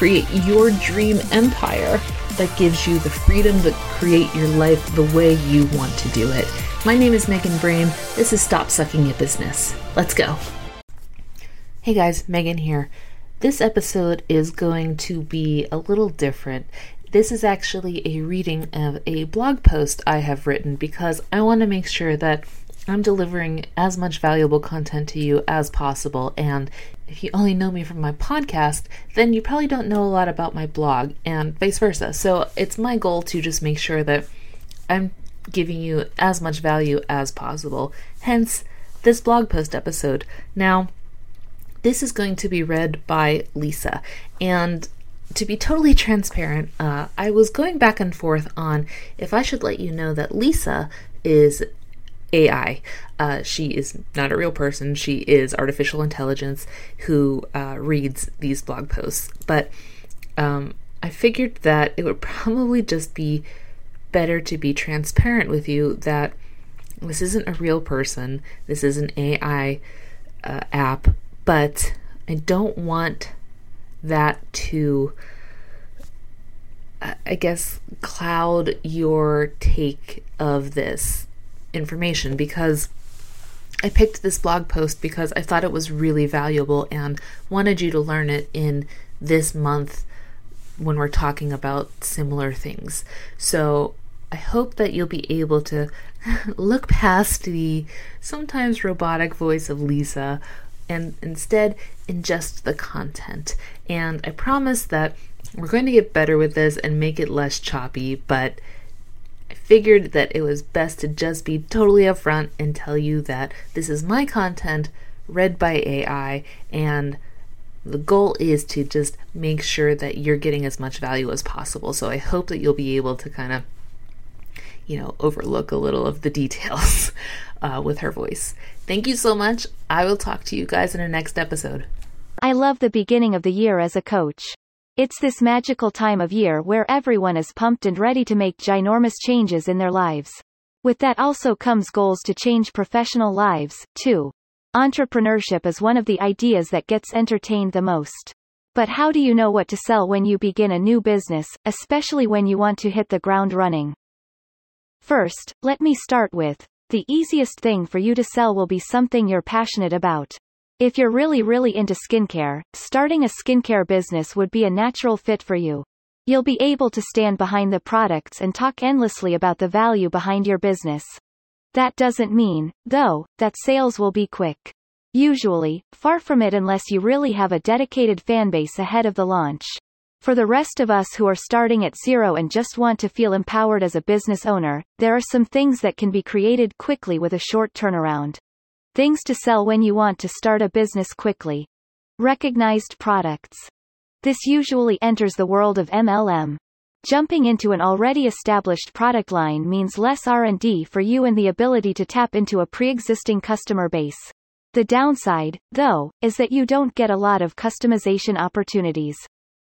create your dream empire that gives you the freedom to create your life the way you want to do it. My name is Megan Brame. This is Stop Sucking at Business. Let's go. Hey guys, Megan here. This episode is going to be a little different. This is actually a reading of a blog post I have written because I want to make sure that I'm delivering as much valuable content to you as possible. And if you only know me from my podcast, then you probably don't know a lot about my blog, and vice versa. So it's my goal to just make sure that I'm giving you as much value as possible. Hence, this blog post episode. Now, this is going to be read by Lisa, and to be totally transparent, uh, I was going back and forth on if I should let you know that Lisa is AI. Uh, she is not a real person. She is artificial intelligence who uh, reads these blog posts. But um, I figured that it would probably just be better to be transparent with you that this isn't a real person. This is an AI uh, app, but I don't want that to, I guess, cloud your take of this information because I picked this blog post because I thought it was really valuable and wanted you to learn it in this month when we're talking about similar things. So I hope that you'll be able to look past the sometimes robotic voice of Lisa and instead ingest the content. And I promise that we're going to get better with this and make it less choppy, but I figured that it was best to just be totally upfront and tell you that this is my content read by AI and the goal is to just make sure that you're getting as much value as possible. So I hope that you'll be able to kind of, you know, overlook a little of the details uh, with her voice. Thank you so much. I will talk to you guys in our next episode. I love the beginning of the year as a coach. It's this magical time of year where everyone is pumped and ready to make ginormous changes in their lives. With that also comes goals to change professional lives, too. Entrepreneurship is one of the ideas that gets entertained the most. But how do you know what to sell when you begin a new business, especially when you want to hit the ground running? First, let me start with the easiest thing for you to sell will be something you're passionate about. If you're really really into skincare, starting a skincare business would be a natural fit for you. You'll be able to stand behind the products and talk endlessly about the value behind your business. That doesn't mean, though, that sales will be quick. Usually, far from it unless you really have a dedicated fanbase ahead of the launch. For the rest of us who are starting at zero and just want to feel empowered as a business owner, there are some things that can be created quickly with a short turnaround. Things to sell when you want to start a business quickly. Recognized products. This usually enters the world of MLM. Jumping into an already established product line means less R&D for you and the ability to tap into a pre-existing customer base. The downside, though, is that you don't get a lot of customization opportunities.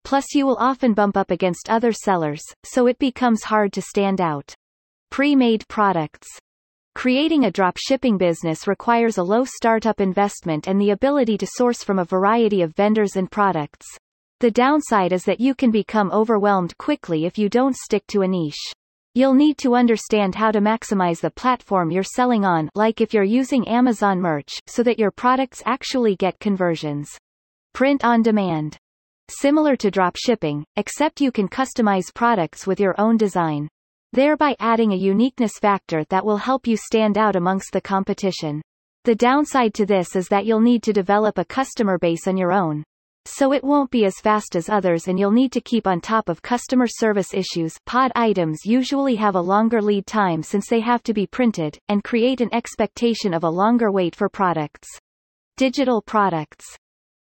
Plus you will often bump up against other sellers, so it becomes hard to stand out. Pre-made products. Creating a drop shipping business requires a low startup investment and the ability to source from a variety of vendors and products. The downside is that you can become overwhelmed quickly if you don't stick to a niche. You'll need to understand how to maximize the platform you're selling on, like if you're using Amazon merch, so that your products actually get conversions. Print on demand. similar to drop shipping, except you can customize products with your own design. Thereby adding a uniqueness factor that will help you stand out amongst the competition. The downside to this is that you'll need to develop a customer base on your own. So it won't be as fast as others and you'll need to keep on top of customer service issues. Pod items usually have a longer lead time since they have to be printed, and create an expectation of a longer wait for products. Digital products.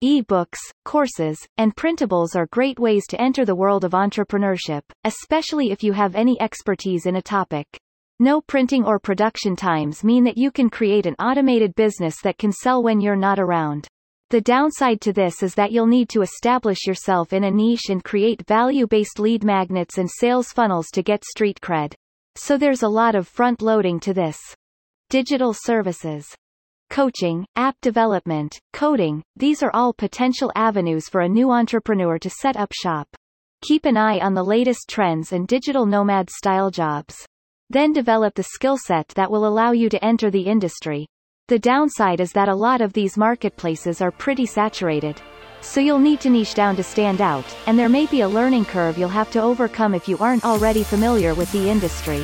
E-books, courses, and printables are great ways to enter the world of entrepreneurship, especially if you have any expertise in a topic. No printing or production times mean that you can create an automated business that can sell when you're not around. The downside to this is that you'll need to establish yourself in a niche and create value-based lead magnets and sales funnels to get street cred. So there's a lot of front-loading to this. Digital services. Coaching, app development, coding, these are all potential avenues for a new entrepreneur to set up shop. Keep an eye on the latest trends and digital nomad style jobs. Then develop the skill set that will allow you to enter the industry. The downside is that a lot of these marketplaces are pretty saturated. So you'll need to niche down to stand out, and there may be a learning curve you'll have to overcome if you aren't already familiar with the industry.